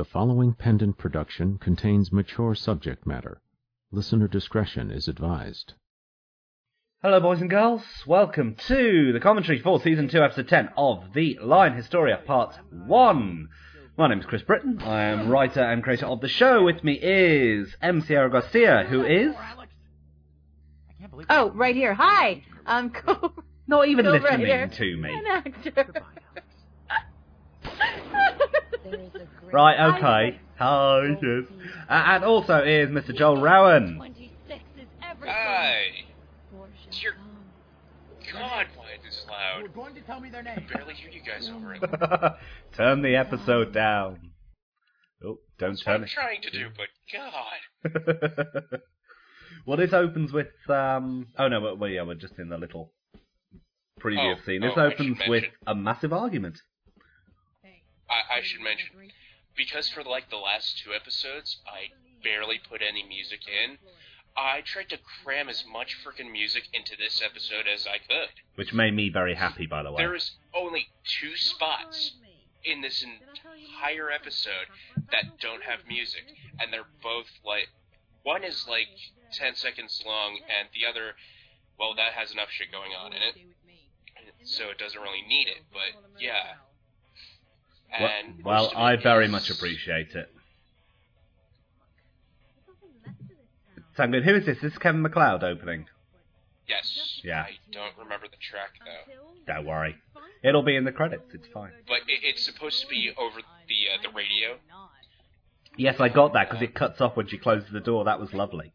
The following pendant production contains mature subject matter. Listener discretion is advised. Hello, boys and girls. Welcome to the commentary for season 2, episode 10 of The Line Historia, part 1. My name is Chris Brittain. I am writer and creator of the show. With me is M. Sieiro Garcia, who is Oh, right here. Hi, um, I'm co not even co-writer listening to me. and actor. Right, okay. Hi, yes. Uh, and also is Mr. Joel Rowan. Hi. Dear God, why is this loud? going to tell me their I barely hear you guys over it. Turn the episode down. Oh, don't That's what turn I'm it. trying to do, but God. well, this opens with um. Oh no, well, well, yeah, we're just in the little previous Oh, scene. This oh, I should opens with mention- a massive argument. I, I should mention, because for like the last two episodes, I barely put any music in. I tried to cram as much freaking music into this episode as I could. Which made me very happy, by the way. There is only two spots in this entire episode that don't have music, and they're both like one is like ten seconds long, and the other, well, that has enough shit going on in it, so it doesn't really need it. But yeah, and well most of I very much appreciate it. Sound good. Who is this? This is Kevin MacLeod opening. Yes. Yeah. I don't remember the track though, Don't worry. It'll be in the credits. It's fine. but it, it's supposed to be over the uh, the radio. Yes, I got that because it cuts off when she closes the door. That was lovely.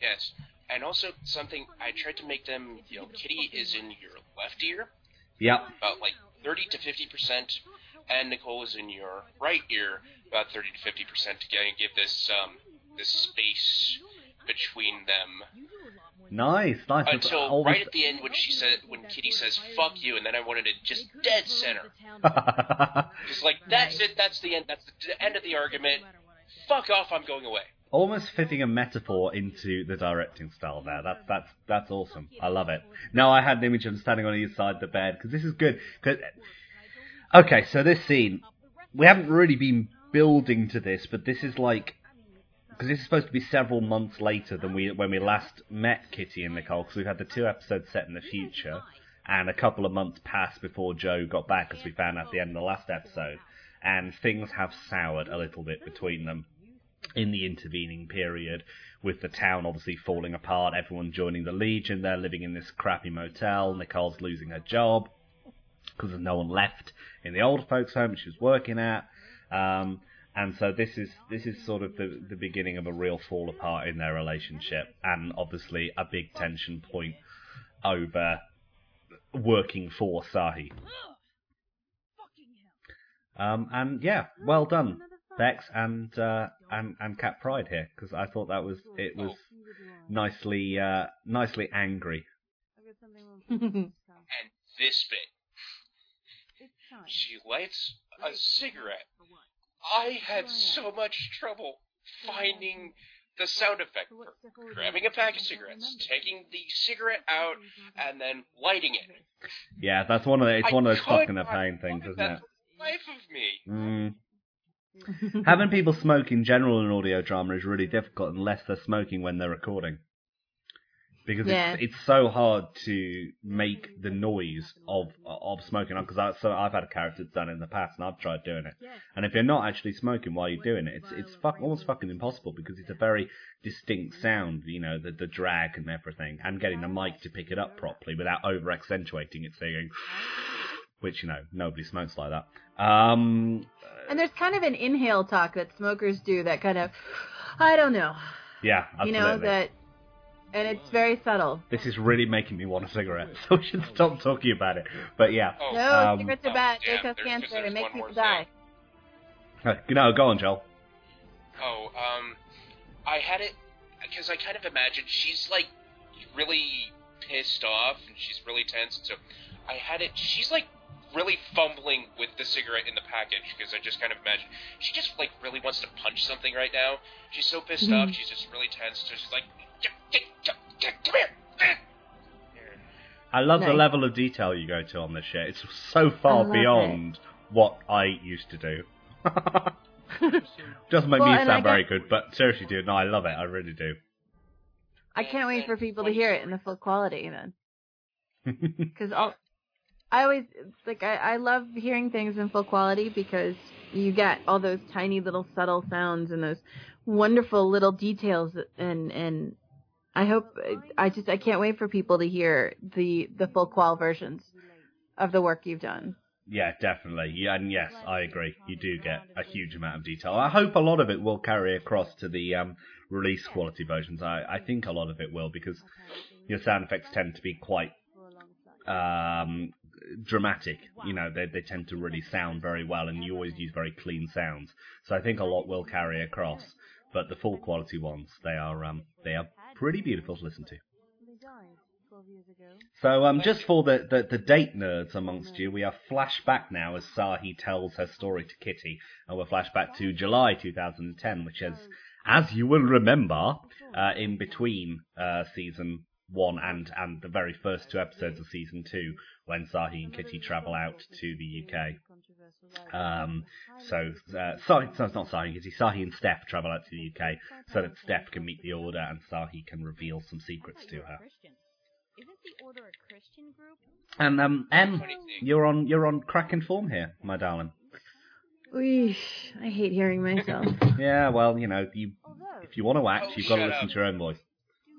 Yes. And also something I tried to make them. You know, Kitty is in your left ear. Yep. about like 30 to 50 percent, and Nicole is in your right ear, about 30 to 50 percent, to give this um this space between them. Nice, nice. Until right at the end when she said when Kitty says "fuck you," and then I wanted it just dead center, just like that's it, that's the end, that's the end of the argument. Fuck off, I'm going away. almost fitting a metaphor into the directing style there. That's that's that's awesome. I love it. Now I had an image of him standing on either side of the bed because this is good. 'Cause- okay, so this scene we haven't really been building to this, but this is like because this is supposed to be several months later than we when we last met Kitty and Nicole because we've had the two episodes set in the future and a couple of months passed before Joe got back as we found out at the end of the last episode and things have soured a little bit between them in the intervening period with the town obviously falling apart, everyone joining the Legion, they're living in this crappy motel, Nicole's losing her job because there's no one left in the old folks home she was working at. Um, and so this is this is sort of the the beginning of a real fall apart in their relationship, and obviously a big tension point over working for Sahi. Um, and yeah, well done, Bex and uh, and and Cat Pride here because I thought that was it was nicely uh, nicely angry. And this bit, she lights a cigarette. I had so much trouble finding the sound effect for grabbing a pack of cigarettes, taking the cigarette out, and then lighting it. Yeah, that's one of the, it's I one of those could fucking a not pain things, isn't it? Life of me. Mm. Having people smoke in general in audio drama is really difficult unless they're smoking when they're recording. Because Yeah. it's, it's so hard to make the noise of of smoking. Because I, so I've had a character that's done it in the past, and I've tried doing it. And if you're not actually smoking while you're doing it, it's it's fuck, almost fucking impossible because it's a very distinct sound. You know, the the drag and everything, and getting the mic to pick it up properly without over accentuating it, singing. Which you know nobody smokes like that. Um, and there's kind of an inhale talk that smokers do that kind of, I don't know, yeah, absolutely. you know that, and it's very subtle. This is really making me want a cigarette, so we should stop talking about it. But yeah, Oh, No, Um, cigarettes are bad. They cause cancer. They make people die. Uh, no, go on, Joel. Oh, um, I had it because I kind of imagined she's like really pissed off and she's really tense. So I had it. She's like really fumbling with the cigarette in the package because I just kind of imagine she just like really wants to punch something right now. She's so pissed Mhm. off. She's just really tense. So she's like, "Get- get- get- get- "Come here." I love the level of detail you go to on this shit. It's so far love beyond what I used to do. Doesn't make Well, me sound very good, but seriously, dude, no, I love it. I really do. I can't wait for people to hear it in the full quality then. Because I always like I, I love hearing things in full quality because you get all those tiny little subtle sounds and those wonderful little details and and I hope I just I can't wait for people to hear the the full qual versions of the work you've done. Yeah, definitely. Yeah, and yes, I agree. You do get a huge amount of detail. I hope a lot of it will carry across to the um, release quality versions. I, I think a lot of it will because your sound effects tend to be quite um, dramatic. You know, they they tend to really sound very well, and you always use very clean sounds. So I think a lot will carry across. But the full quality ones, they are um, they are pretty beautiful to listen to. So um, just for the, the, the date nerds amongst you, we are flashback now as Sahi tells her story to Kitty, and we're flashback to July 2010, which is, as you will remember, uh, in between uh, season one and and the very first two episodes of season two, when Sahi and Kitty travel out to the UK. Um, so, uh, sorry, so it's not Sahi and Kitty, Sahi and Steph travel out to the UK so that Steph can meet the Order and Sahi can reveal some secrets to her. Isn't the Order a Christian group? And um, M, you're on you're on cracking form here, my darling. Weesh, I hate hearing myself. Yeah, well, you know, you if you want to act, Oh, you've got to listen up. to your own voice.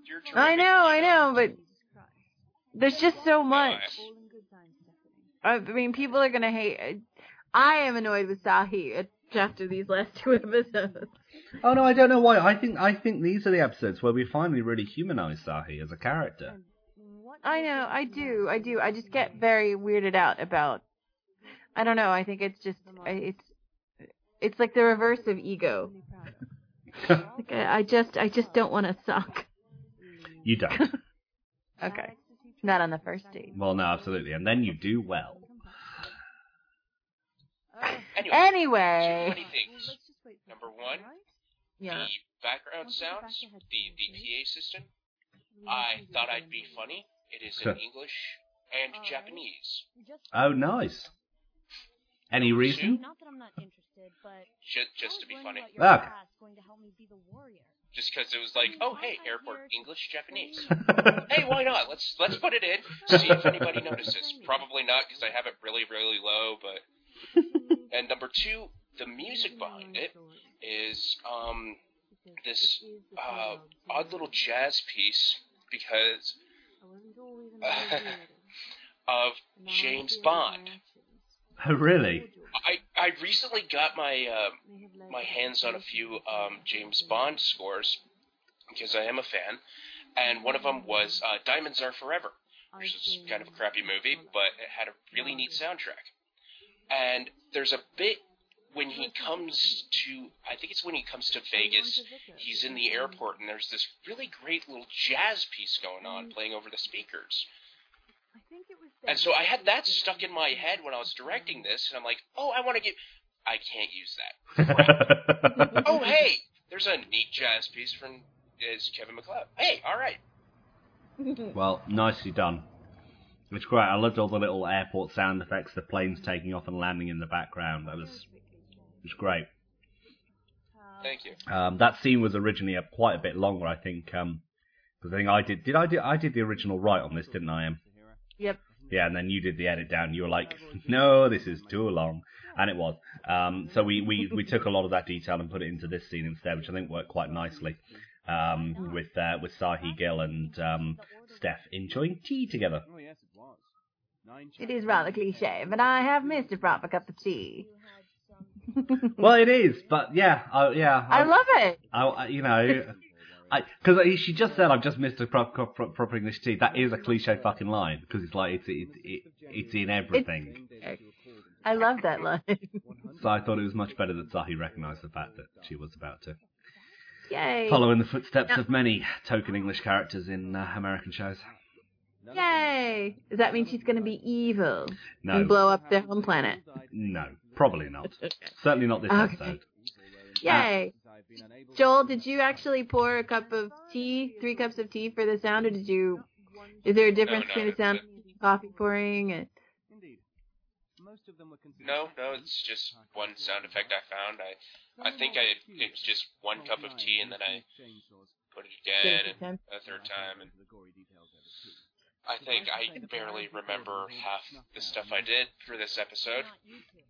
You're I know, I know, but there's just so much. all in good time, Stephanie. I mean, people are gonna hate. I am annoyed with Sahi after these last two episodes. Oh no, I don't know why. I think I think these are the episodes where we finally really humanize Sahi as a character. I know, I do, I do. I just get very weirded out about. I don't know. I think it's just it's it's like the reverse of ego. Like I, I just I just don't want to suck. You don't. Okay, not on the first date. well, no, absolutely, and then you do well. Anyway, Anyway, funny things. Number one, yeah. the background sounds, the, the PA system. I thought I'd be funny. It is in English and Japanese. Oh, nice. Any reason? Not that I'm not interested, but Just, just to be funny. Ah. Going to help me be the warrior. Just because it was like, oh hey, airport English Japanese. hey, why not? Let's let's put it in. See if anybody notices. Probably not because I have it really really low. But and number two, the music behind it is um this uh, odd little jazz piece because of James Bond. oh, really? I I recently got my uh, my hands on a few um, James Bond scores because I am a fan, and one of them was uh, Diamonds Are Forever, which is kind of a crappy movie, but it had a really neat soundtrack. And there's a bit when he comes to, I think it's when he comes to Vegas, he's in the airport, and there's this really great little jazz piece going on playing over the speakers. And so I had that stuck in my head when I was directing this, and I'm like, oh, I want to get. I can't use that. oh, hey, there's a neat jazz piece from is Kevin MacLeod. Hey, all right. well, nicely done. It's great. I loved all the little airport sound effects, the planes taking off and landing in the background. That was, it was great. Thank you. Um, that scene was originally a, quite a bit longer, I think. Um, because I think I did. Did I do? I did the original right on this, didn't I? Em? Yep. Yeah, and then you did the edit down. You were like, "No, this is too long," and it was. Um, so we, we, we took a lot of that detail and put it into this scene instead, which I think worked quite nicely. Um, with uh, with Sahi Gill and um, Steph enjoying tea together. Oh, yes, it was. It is rather cliche, but I have missed a proper cup of tea. Well, it is, but yeah, I, yeah. I love it. I, I- you know, because she just said I've just missed a proper, proper, English tea. That is a cliche fucking line because it's like it's it, it, it's in everything. I love that line. So I thought it was much better that Sahi recognised the fact that she was about to Yay. follow in the footsteps of many token English characters in uh, American shows. Yay. Does that mean she's going to be evil No, and blow up their home planet? no, probably not. Certainly not this Okay. episode. Yay. Joel, did you actually pour a cup of tea, three cups of tea for the sound, or did you? Is there a difference no, between the sound and coffee pouring? And, Indeed. Most of them were No, no, it's just one sound effect I found. I I think I it's just one cup of tea and then I put it again and a third time and I think I barely remember half the stuff I did for this episode.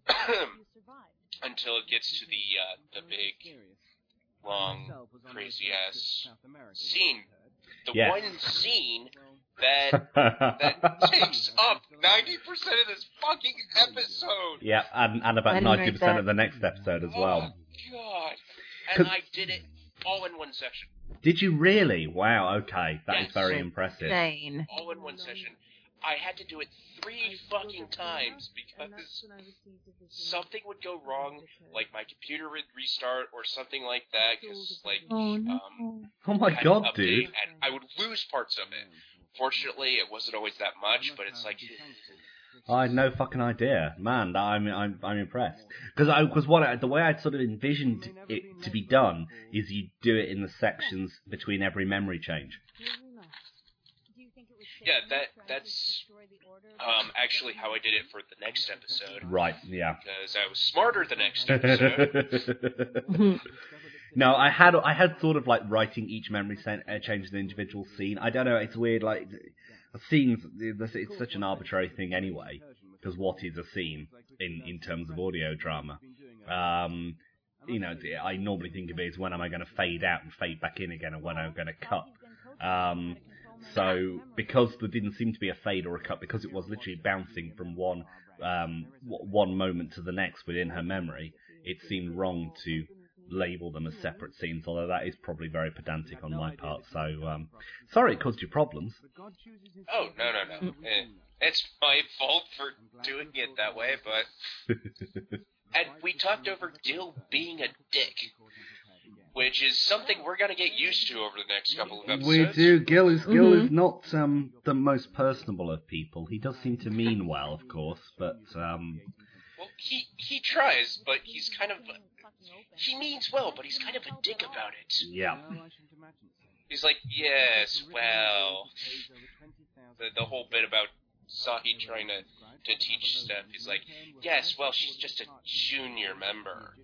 Until it gets to the uh, the big long crazy ass scene. The Yes. one scene that that takes up ninety percent of this fucking episode. yeah, and, and about ninety percent of the next episode as oh, well. Oh god! 'Cause- And I did it all in one session. Did you really? Wow. Okay, that is Yes. very impressive. Insane. All in one session. I had to do it three fucking times because something would go wrong, like my computer would restart or something like that, because like Oh no. um, Oh my god, dude. and I would lose parts of it. Fortunately, it wasn't always that much, but it's like I had no fucking idea, man. I'm I'm I'm impressed because I because what I, the way I sort of envisioned it to be done is you do it in the sections between every memory change. Yeah, that- that's, um, actually how I did it for the next episode. Right? Yeah. Because I was smarter the next episode. no, I had I had sort of like writing each memory sen- uh, change an individual scene. I don't know. It's weird. Like scenes, it's such an arbitrary thing anyway. Because what is a scene in in terms of audio drama? Um, you know, I normally think of it as when am I going to fade out and fade back in again, and when I'm going to cut. Um, so because there didn't seem to be a fade or a cut, because it was literally bouncing from one um, one moment to the next within her memory, it seemed wrong to label them as separate scenes. Although that is probably very pedantic on my part. So um, sorry, it caused you problems. Oh no no no! It's my fault for doing it that way, but and we talked over Dill being a dick, which is something we're gonna get used to over the next couple of episodes. We do. Gil is Gil Mhm. is not um, the most personable of people. He does seem to mean well, of course, but um, Well, he he tries, but he's kind of he means well, but he's kind of a dick about it. yeah. He's like, yes, well, the the whole bit about Sahi trying to to teach stuff. He's like, yes, well, she's just a junior member.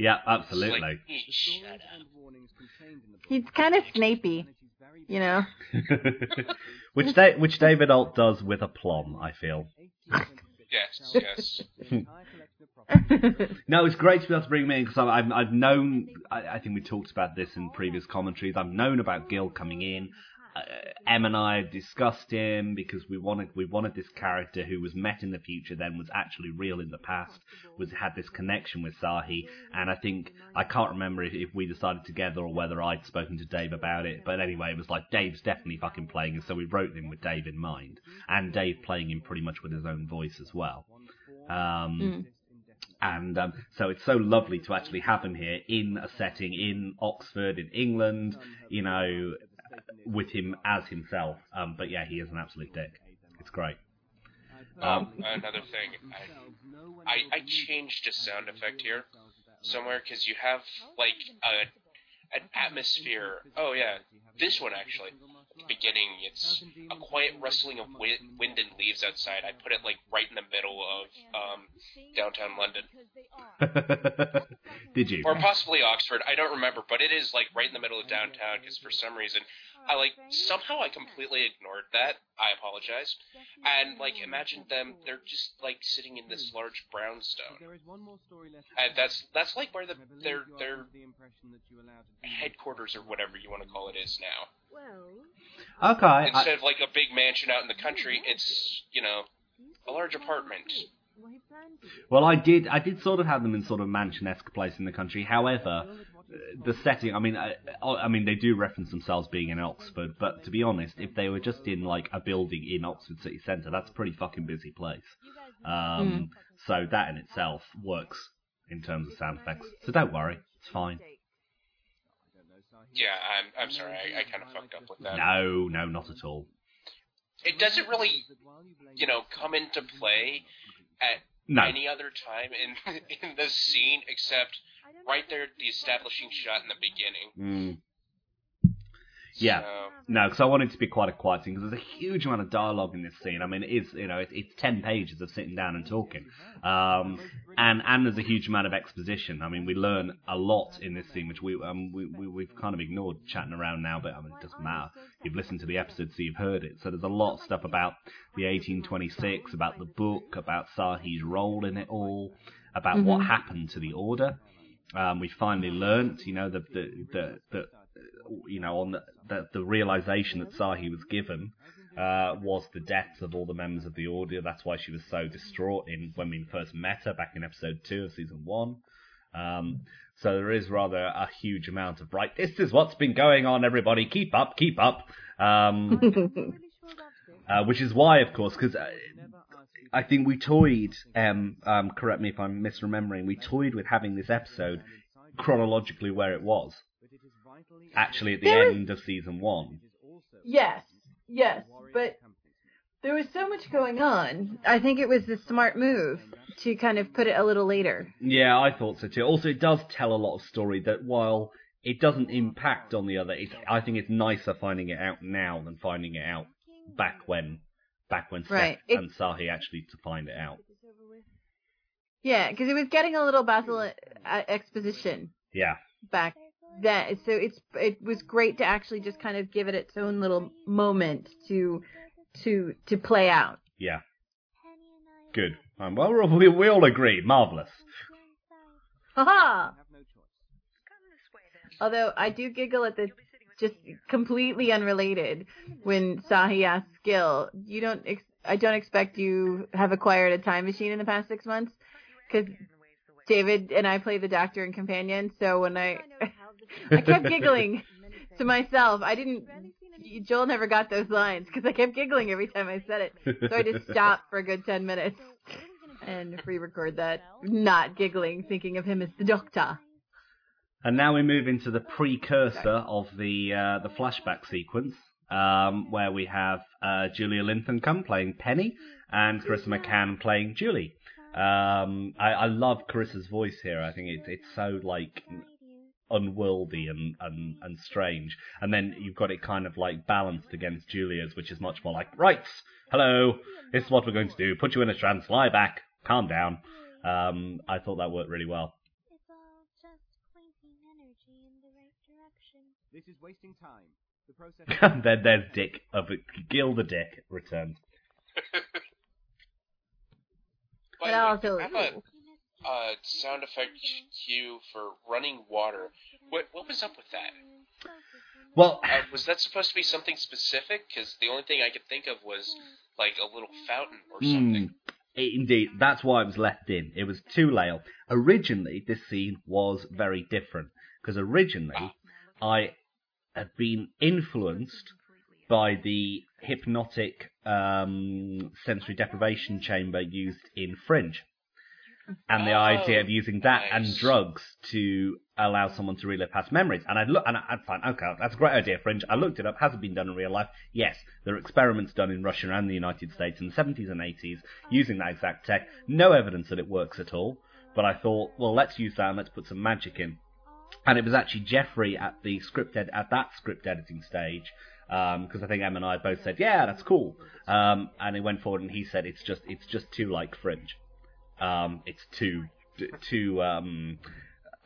Yeah, absolutely. like, "Eh, shut up. He's kind of Snapey, you know. which da- which David Alt does with aplomb, I feel. Yes, yes. No, it's great to be able to bring him in because I've, I've known. I, I think we talked about this in previous commentaries. I've known about Gil coming in. Uh, Em and I discussed him because we wanted we wanted this character who was met in the future, then was actually real in the past, was had this connection with Sahi. And I think I can't remember if, if we decided together or whether I'd spoken to Dave about it. But anyway, it was like Dave's definitely fucking playing, and so we wrote him with Dave in mind, and Dave playing him pretty much with his own voice as well. Um, Mm. and um, so it's so lovely to actually have him here in a setting in Oxford, in England, you know, with him as himself. Um, but yeah, he is an absolute dick. It's great. Um, another thing, I, I, I changed a sound effect here somewhere because you have like a an atmosphere. Oh yeah, this one actually. At the beginning, it's a quiet rustling of wind, wind and leaves outside. I put it like right in the middle of um, downtown London, Did you? or possibly Oxford. I don't remember, but it is like right in the middle of downtown because for some reason I like somehow I completely ignored that. I apologize. And like imagine them, they're just like sitting in this large brownstone. And that's that's like where the their their headquarters or whatever you want to call it is now. Okay. Instead of like a big mansion out in the country, it's you know a large apartment. well, I did. I did sort of have them in sort of mansion-esque place in the country. However, the setting. I mean, I, I mean, they do reference themselves being in Oxford, but to be honest, if they were just in like a building in Oxford city centre, that's a pretty fucking busy place. Um, So that in itself works in terms of sound effects. So don't worry, it's fine. Yeah, I'm I'm sorry, I, I kind of fucked up with that. No, no, not at all. It doesn't really, you know, come into play at No. any other time in in this scene except right there at the establishing shot in the beginning. Mm. Yeah. So, No, because I wanted it to be quite a quiet scene because there's a huge amount of dialogue in this scene. I mean, it is you know it, it's ten pages of sitting down and talking, um, and and there's a huge amount of exposition. I mean, we learn a lot in this scene, which we um we, we we've kind of ignored chatting around now, but I mean it doesn't matter. You've listened to the episode, so you've heard it. So there's a lot of stuff about the 1826, about the book, about Sahi's role in it all, about what Mhm. happened to the Order. Um, we finally learnt, you know, the the the, the you know, on the, the, the realization that Sahi was given uh, was the deaths of all the members of the Order. That's why she was so distraught in when we first met her back in episode two of season one. Um, so there is rather a huge amount of right. This is what's been going on. Everybody, keep up, keep up. Um, uh, which is why, of course, because uh, I think we toyed. Um, um, correct me if I'm misremembering. We toyed with having this episode chronologically where it was. Actually, at the There was- end of season one. Yes, yes, but there was so much going on. I think it was the smart move to kind of put it a little later. Yeah, I thought so too. Also, it does tell a lot of story that while it doesn't impact on the other, it's, I think it's nicer finding it out now than finding it out back when, back when Right. Steph It- and Sahi actually to find it out. Yeah, because it was getting a little Basil uh, exposition Yeah, back then, so it's it was great to actually just kind of give it its own little moment to to to play out. yeah, good. Um, well, we're all- we, we all agree, marvelous. Haha! Although I do giggle at the just completely unrelated when Sahi asks Gil, "You don't? Ex- I don't expect you have acquired a time machine in the past six months." Because David and I play the Doctor and Companion, so when I I kept giggling to myself, I didn't. Joel never got those lines because I kept giggling every time I said it, so I just stopped for a good ten minutes and re-record that, not giggling, thinking of him as the Doctor. And now we move into the precursor of the uh, the flashback sequence, um, where we have uh, Julia Linthicum playing Penny and Carissa McCann playing Julie. Um, I, I love Carissa's voice here. I think it's it's so like unworldly and, and, and strange. And then you've got it kind of like balanced against Julia's, which is much more like, right, hello, this is what we're going to do. Put you in a trance, lie back, calm down. Um, I thought that worked really well. It's all just pointing energy in the right direction. This is wasting time. The process. then there's Dick of Gil the Dick returned. by But also, I have a uh, sound effect cue for running water. What what was up with that? Well, Uh, was that supposed to be something specific? Because the only thing I could think of was like a little fountain or something. Mm, indeed, that's why it was left in. It was too late. Originally, this scene was very different because originally I had been influenced by the hypnotic um, sensory deprivation chamber used in Fringe. And the Oh, idea of using that and drugs to allow someone to relive past memories. And I'd look, and I'd find, okay, that's a great idea, Fringe. I looked it up. Has it been done in real life? Yes. There are experiments done in Russia and the United States in the 70s and 80s using that exact tech. No evidence that it works at all. But I thought, well, let's use that and let's put some magic in. And it was actually Jeffrey at the script ed- at that script editing stage, because I think Em and I both said, yeah, that's cool. Um, and he went forward and he said, it's just it's just too like Fringe. Um, it's too too um,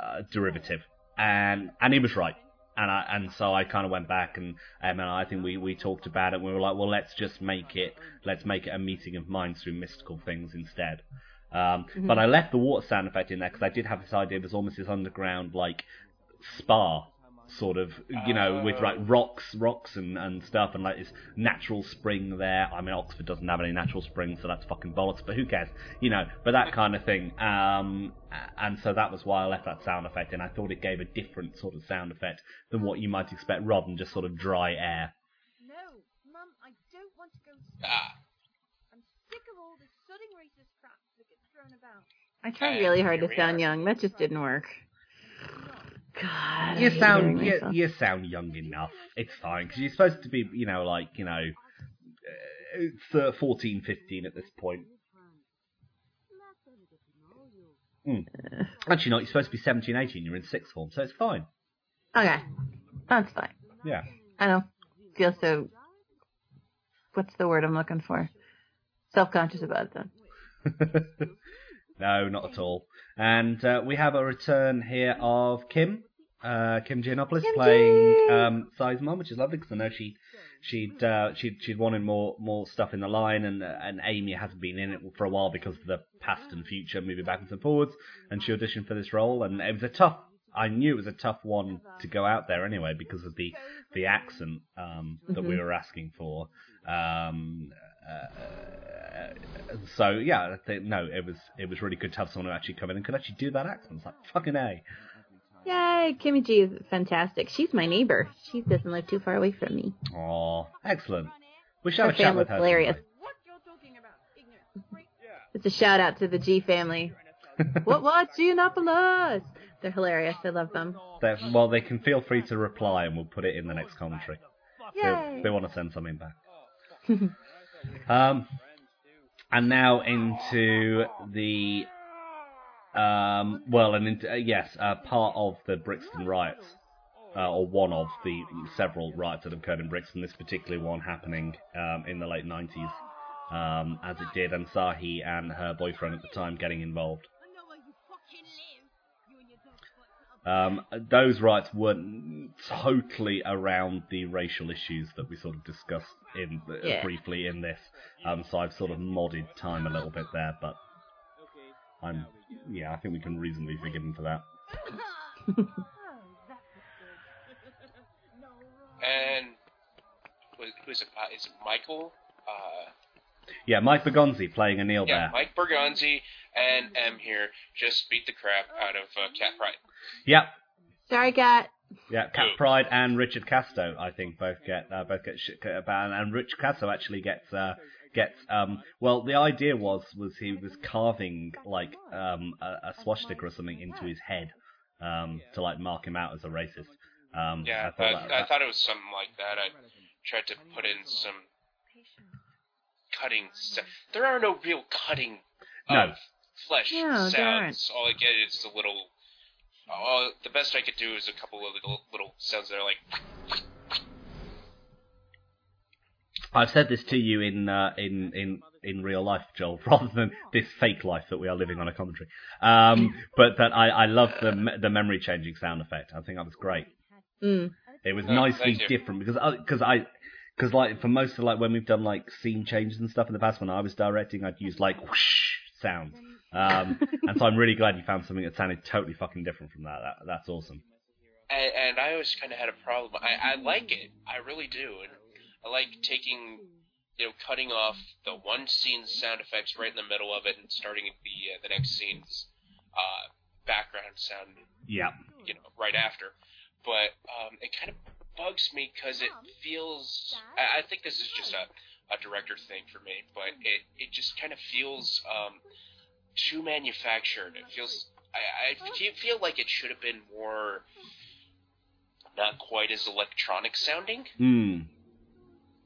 uh, derivative, and and he was right. And I and so I kind of went back and um, and I think we, we talked about it. and We were like, well, let's just make it let's make it a meeting of minds through mystical things instead. Um, But I left the water sound effect in there because I did have this idea it's almost this underground like spa sort of you know with like rocks rocks and, and stuff and like this natural spring there i mean oxford doesn't have any natural springs so that's fucking bollocks but who cares you know but that kind of thing um and so that was why i left that sound effect in i thought it gave a different sort of sound effect than what you might expect rather than just sort of dry air No, Mum, I don't want to go. Ah, I'm sick of all this sudding racist crap that gets thrown about. I tried really hard to sound young. That just didn't work. God. you sound you, myself. you sound young enough it's fine because you're supposed to be you know like you know uh, uh, 14 15 at this point Mm. Actually, not. You're supposed to be 17, 18. You're in sixth form, so it's fine. Okay, that's fine. Yeah. I don't feel so. What's the word I'm looking for? Self conscious about them. no, not at all. And uh, we have a return here of Kim, uh, Kim Giannopoulos Kim playing um, Sai's mom, which is lovely because I know she she'd uh, she'd she'd wanted more more stuff in the line, and uh, and Amy hasn't been in it for a while because of the past and future moving backwards and forwards, and she auditioned for this role, and it was a tough. I knew it was a tough one to go out there anyway because of the the accent um, that we Mhm. were asking for. Um, uh, so yeah, I think, no, it was it was really good to have someone who actually come in and could actually do that accent. It's like fucking a. Yay! Kimmy G is fantastic. She's my neighbor. She doesn't live too far away from me. Oh, excellent. We should have Her a chat with her. hilarious. It's a shout out to the G family. what what Giannopoulos? They're hilarious. I love them. They're- well, they can feel free to reply, and we'll put it in the next commentary. They, Yay! they want to send something back. Um, and now into the um, well, and into, uh, yes, uh, part of the Brixton riots, uh, or one of the several riots that occurred in Brixton. This particular one happening um, in the late nineties, um, as it did, and Sahi and her boyfriend at the time getting involved. Um, those rights weren't totally around the racial issues that we sort of discussed in uh, Yeah. briefly in this. Um, so I've sort of modded time a little bit there, but I'm yeah, I think we can reasonably forgive him for that. And was, was it uh, is it Michael? Uh, Yeah, Mike Bergonzi playing a Neil yeah, there. Mike Bergonzi and M here just beat the crap out of uh, Cat Pride. Yep. Sorry, Cat. Yeah, Cat Pride and Richard Casto, I think, both get uh, both get shit about, and Richard Casto actually gets uh, gets um. Well, the idea was was he was carving like um a, a swastika or something into his head, um to like mark him out as a racist. Um, Yeah, I thought I, that, I thought it was something like that. I tried to put in some cutting. sa- There are no real cutting No. of flesh No, sounds. All I get is a little. Oh, the best I could do is a couple of little, little sounds that are like. I've said this to you in uh, in in in real life, Joel, rather than this fake life that we are living on a commentary. Um, but that I, I love the me- the memory changing sound effect. I think that was great. Mm. It was Oh, nicely different because because I because like for most of like when we've done like scene changes and stuff in the past when I was directing, I'd use like whoosh sounds. Um, and so I'm really glad you found something that sounded totally fucking different from that. that that's awesome. And, and I always kind of had a problem. I, I like it. I really do. And I like taking, you know, cutting off the one scene's sound effects right in the middle of it and starting the uh, the next scene's uh, background sound Yeah. you know, right after. But um, it kind of bugs me because it feels. I, I think this is just a, a director thing for me, but it, it just kind of feels um, too manufactured. It feels. I, I feel like it should have been more. Not quite as electronic sounding, Hmm.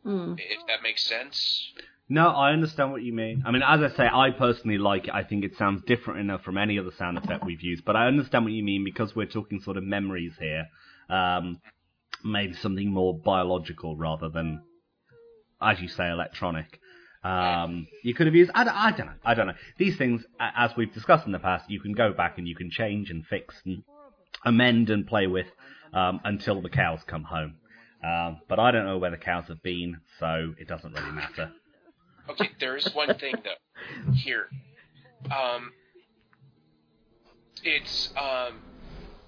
Mm. if that makes sense. No, I understand what you mean. I mean, as I say, I personally like it. I think it sounds different enough from any other sound effect we've used. But I understand what you mean because we're talking sort of memories here. Um, maybe something more biological rather than, as you say, electronic. Um, you could have used. I, don't- I don't know. I don't know. These things, as we've discussed in the past, you can go back and you can change and fix and amend and play with um, until the cows come home. Um, but I don't know where the cows have been, so it doesn't really matter. Okay, there is one thing though. Here, um, it's um,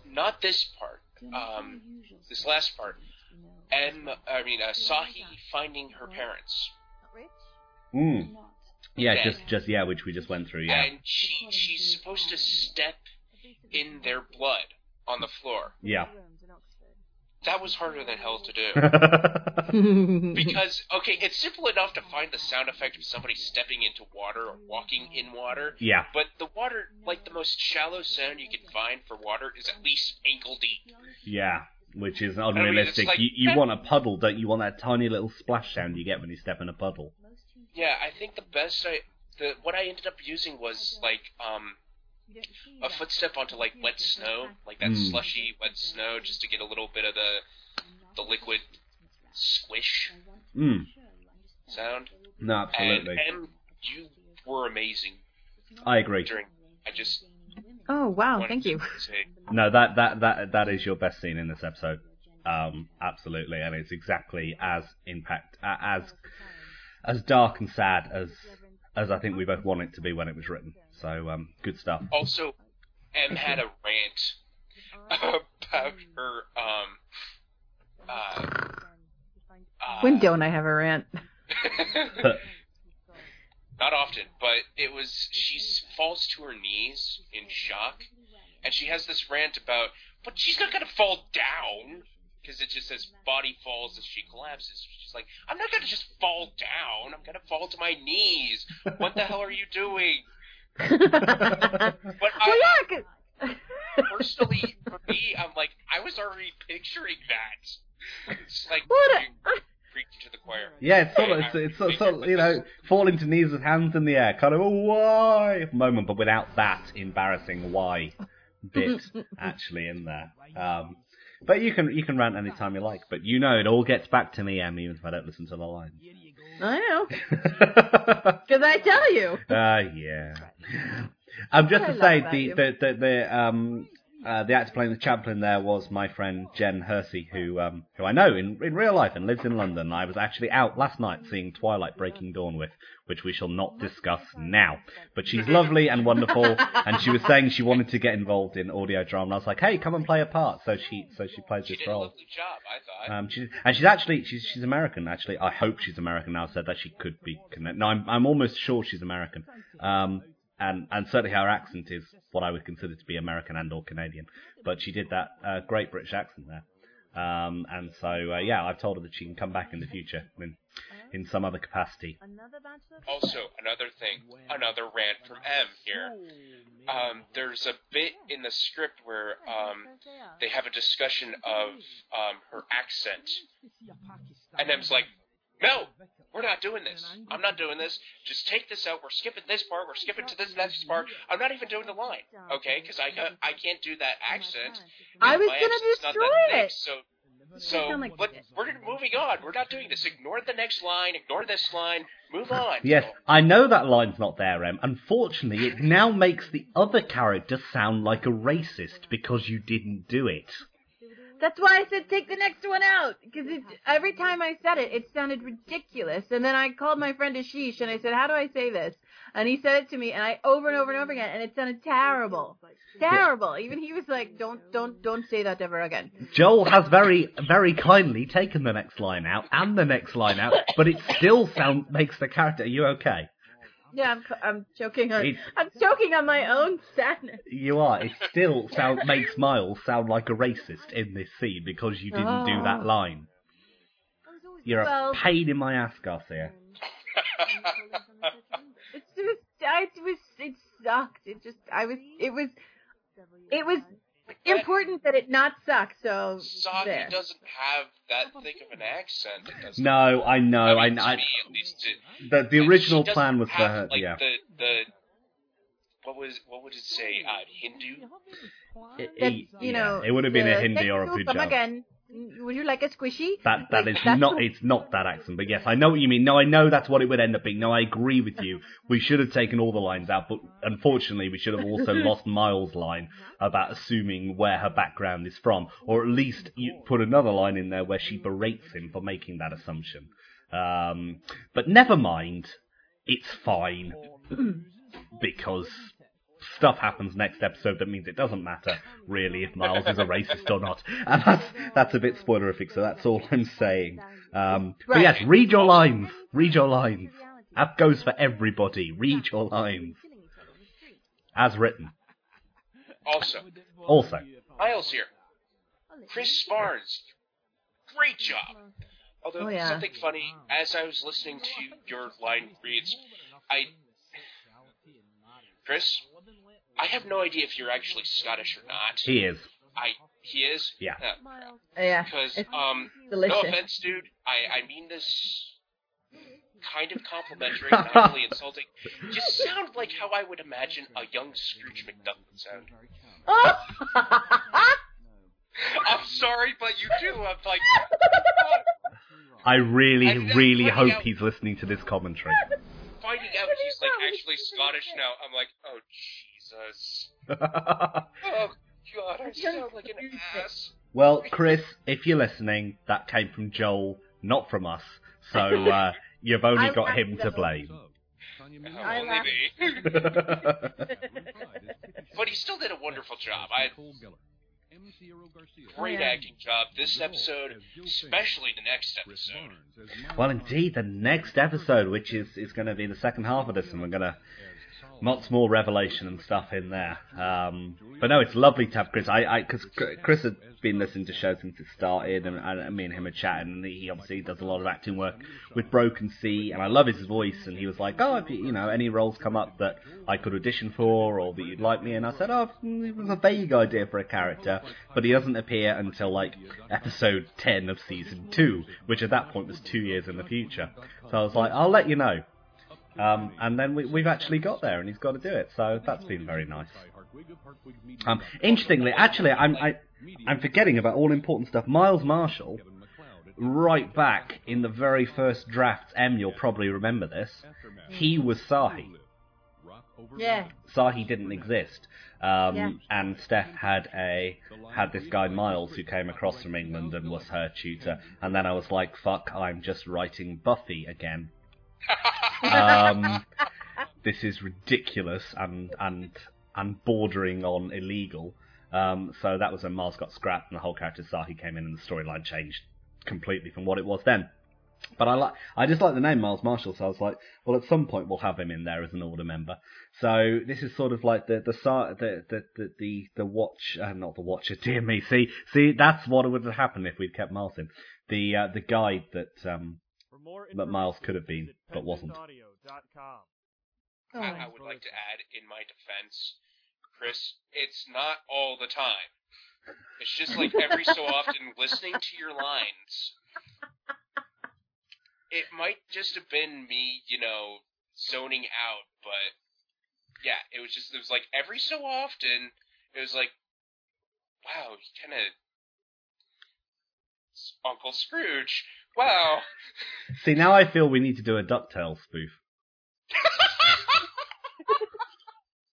not this part. Um, this last part. M, I mean, uh, Sahi finding her parents, Mm. Yeah, Yeah. just just yeah, which we just went through. Yeah, and she she's supposed to step in their blood on the floor. yeah. That was harder than hell to do. Because okay, it's simple enough to find the sound effect of somebody stepping into water or walking in water. yeah, But the water, like the most shallow sound you can find for water, is at least ankle deep. yeah. Which is mean, unrealistic. it's like- you you want a puddle, don't you? Want that tiny little splash sound you get when you step in a puddle. Yeah, I think the best I, the what I ended up using was like um a footstep onto like wet snow, like that Mm. slushy wet snow, just to get a little bit of the the liquid squish Mm. sound. No, absolutely. And M, you were amazing I agree. during. I just Oh wow, thank you. No, that that that that is your best scene in this episode. Um, absolutely, and it's exactly as impact uh, as as dark and sad as as I think we both want it to be when it was written. So um, good stuff. Also, M had a rant about her um uh, uh When don't I have a rant? not often, but it was she falls to her knees in shock, and she has this rant about, but she's not gonna fall down because it just says body falls as she collapses. She's like, I'm not gonna just fall down. I'm gonna fall to my knees. What the hell are you doing? Well, But I, yeah, 'cause- personally, for me, I'm like, I was already picturing that. It's like What a- you're preaching to the choir. Yeah, it's sort of, it's, it's sort of, sort of, you know, falling to knees with hands in the air, kind of a why moment, but without that embarrassing why bit actually in there. Um, but you can you can rant anytime you like, but you know it all gets back to me, Em, even if I don't listen to the lines. I know, because I tell you. Ah, yeah. I'm um, just to say, the, the, the, the, um, uh, the actor playing the chaplain there was my friend Jen Hersey, who um, who I know in, in real life and lives in London. I was actually out last night seeing Twilight Breaking Dawn with, which we shall not discuss now. But she's lovely and wonderful, and she was saying she wanted to get involved in audio drama. And I was like, hey, come and play a part. So she so she plays She this did a role. lovely job, I thought. Um, she's, and she's actually she's she's American. Actually, I hope she's American. Now said that she could be connected. No, I'm I'm almost sure she's American. Um, and and certainly her accent is what I would consider to be American and or Canadian. But she did that uh, great British accent there. Um, and so uh, yeah, I've told her that she can come back in the future in in some other capacity. Also, another thing, another rant from M here. Um, there's a bit in the script where um, they have a discussion of um, her accent, and M's like, "No, we're not doing this. I'm not doing this. Just take this out. We're skipping this part. We're skipping to this next part. I'm not even doing the line, okay? Because I ca- I can't do that accent. I was gonna accent's that destroy thick, it. So so sound like- let, we're moving on. We're not doing this. Ignore the next line. Ignore this line. Move on. Yes, I know that line's not there, Em. Unfortunately, it now makes the other character sound like a racist because you didn't do it. That's why I said take the next one out because every time I said it, it sounded ridiculous. And then I called my friend Ashish and I said, "How do I say this?" And he said it to me, and I over and over and over again, and it sounded terrible, terrible. Even he was like, "Don't, don't, don't say that ever again." Joel has very, very kindly taken the next line out and the next line out, but it still sound makes the character. Are you okay? Yeah, I'm, I'm choking on, I'm choking on my own sadness. You are. It still sound makes Miles sound like a racist in this scene because you didn't do that Oh. line. You're Well- a pain in my ass, Garcia. It's just, I it was, it sucked. It just, I was, it was, it was important that it not suck. So Saki there. doesn't have that thick of an accent. No, I know. I, mean, to I, me, at least, it, the the original she plan was for her. Like yeah. the the what was what would it say? Uh, Hindu. It- That, it- you yeah, know, it would have been a Hindi or a next will come Punjab. again. Would you like a squishy? That that Like, is not what- it's not that accent, but yes, I know what you mean. No, I know that's what it would end up being. No, I agree with you. We should have taken all the lines out, but unfortunately, we should have also lost Miles' line about assuming where her background is from, or at least you put another line in there where she berates him for making that assumption. Um, but never mind, it's fine because stuff happens next episode that means it doesn't matter really if Miles is a racist or not, and that's that's a bit spoilerific. So that's all I'm saying. Um, but Right. yes, read your lines. Read your lines. That goes for everybody. Read your lines as written. Also, Also, Miles here. Chris Barnes. Great job. Although Oh, yeah. something funny, as I was listening to your line reads, I Chris, I have no idea if you're actually Scottish or not. he is. I he is. Yeah. Yeah, Because um, delicious. no offense, dude. I I mean this kind of complimentary, not really insulting. Just sound like how I would imagine a young Scrooge McDuck would sound. Oh! I'm sorry, but you do. I'm like, I really, And really hope out- he's listening to this commentary. Finding out What he's like actually? Scottish now, I'm like, oh Jesus. Oh God, I sound like an ass. well, Chris, if you're listening, that came from Joel, not from us. So uh, you've only got him to blame. I only me. But he still did a wonderful job. I great acting job this episode, especially the next episode. well, indeed, the next episode, which is, is going to be the second half of this, and we're going to lots more revelation and stuff in there. Um, but no, it's lovely to have Chris. I because Chris had been listening to shows since it started, and, and me and him are chatting. And he obviously does a lot of acting work with Broken Sea, and I love his voice. And he was like, "Oh, if you, you know any roles come up that I could audition for, or that you'd like me," and I said, "Oh, it was a vague idea for a character, but he doesn't appear until like episode ten of season two, which at that point was two years in the future." So I was like, "I'll let you know." Um, and then we, we've actually got there, and he's got to do it. So that's been very nice. Um, interestingly, actually, I'm I, I'm forgetting about all important stuff. Miles Marshall, right back in the very first drafts, M, you'll probably remember this. He was Sahi. Yeah. Sahi didn't exist. Um, Yeah. And Steph had a had this guy Miles who came across from England and was her tutor. And then I was like, "Fuck! I'm just writing Buffy again." um, this is ridiculous and and and bordering on illegal. Um, so that was when Miles got scrapped and the whole character Sahi came in and the storyline changed completely from what it was then. But I like, I just like the name Miles Marshall, so I was like, well, at some point we'll have him in there as an order member. So this is sort of like the the the the the the, the watch, uh, not the Watcher, dear me. See, see, that's what would have happened if we'd kept Miles in. The uh, the guide that um that Miles could have been, but wasn't. Oh, I, I oh, would like to add in my defense, Chris, it's not all the time. It's just like every so often listening to your lines. It might just have been me, you know, zoning out, but yeah, it was just it was like every so often it was like, wow, he kind of Uncle Scrooge. Wow. See, now I feel we need to do a Ducktail spoof.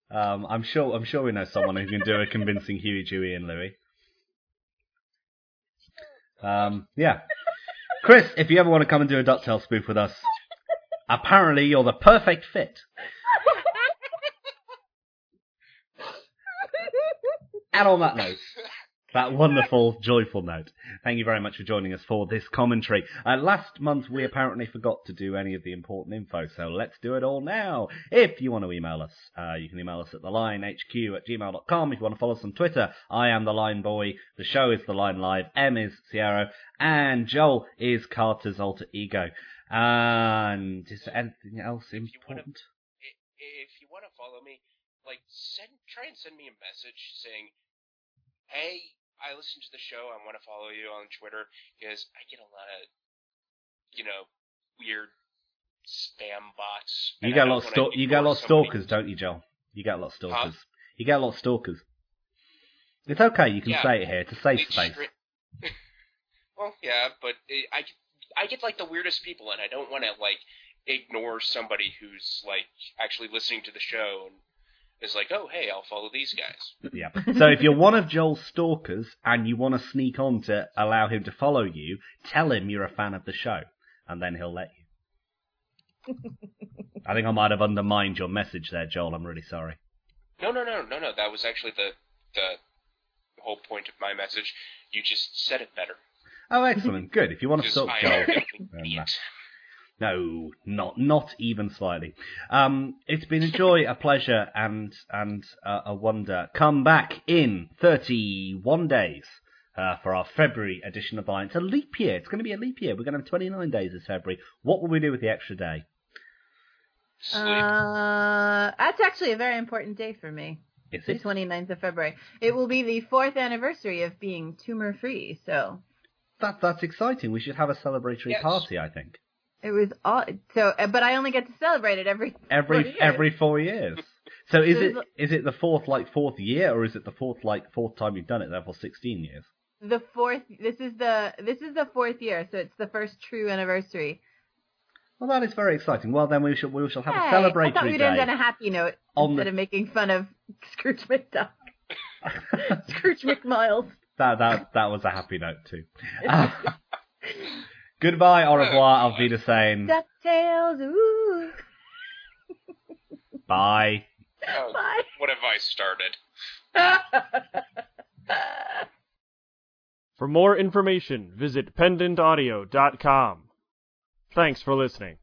Um, I'm sure. I'm sure we know someone who can do a convincing Huey, Dewey, and Louie. Um, yeah, Chris, if you ever want to come and do a Ducktail spoof with us, apparently you're the perfect fit. And on that note, that wonderful, joyful note. Thank you very much for joining us for this commentary. Uh, last month we apparently forgot to do any of the important info, so let's do it all now. If you want to email us, uh, you can email us at thelinehq at gmail.com. If you want to follow us on Twitter, I am the Line Boy, the show is The Line Live, M is Sierra, and Joel is Carter's alter ego. And is there anything else If you wanna- important? if you want to follow me, like send try and send me a message saying, "Hey, I listen to the show. I want to follow you on Twitter because I get a lot of, you know, weird spam bots." You and get I a lot of wanna you get a lot of stalkers, don't you, Joel? You get a lot of Huh? stalkers. You get a lot of stalkers. It's okay, you can Yeah. say it here. It's a safe space. stri- well, yeah, but it, I I get like the weirdest people, and I don't want to like ignore somebody who's like actually listening to the show and is like, "Oh, hey, I'll follow these guys." Yeah. So if you're one of Joel's stalkers and you want to sneak on to allow him to follow you, tell him you're a fan of the show, and then he'll let you. I think I might have undermined your message there, Joel. I'm really sorry. No, no, no, no, no. That was actually the the whole point of my message. You just said it better. Oh, excellent. Good. If you want to stalk Joel, am an then idiot. No, not not even slightly. Um, it's been a joy, a pleasure, and and uh, a wonder. Come back in 31 days uh, for our February edition of the Line. It's a leap year. It's going to be a leap year. We're going to have 29 days this February. What will we do with the extra day? Sleep. Uh, that's actually a very important day for me. Is The it? 29th of February. It will be the fourth anniversary of being tumor free. So That that's exciting. We should have a celebratory Yes. party. I think it was all so, but I only get to celebrate it every every four years. every four years. So is it it's- it the fourth like fourth year, or is it the fourth like fourth time you've done it? Therefore, 16 years. the fourth. This is the this is the fourth year, so it's the first true anniversary. Well, that is very exciting. Well, then we shall we shall have Hey, a I thought celebratory we'd day. end on a happy note instead the- of making fun of Scrooge McDuck, Scrooge McMiles. that that that was a happy note too. Uh, goodbye, au revoir, auf Wiedersehen, Ducktales. Ooh. bye. Oh, Bye. what have I started? For more information, visit pendantaudio.com. Thanks for listening.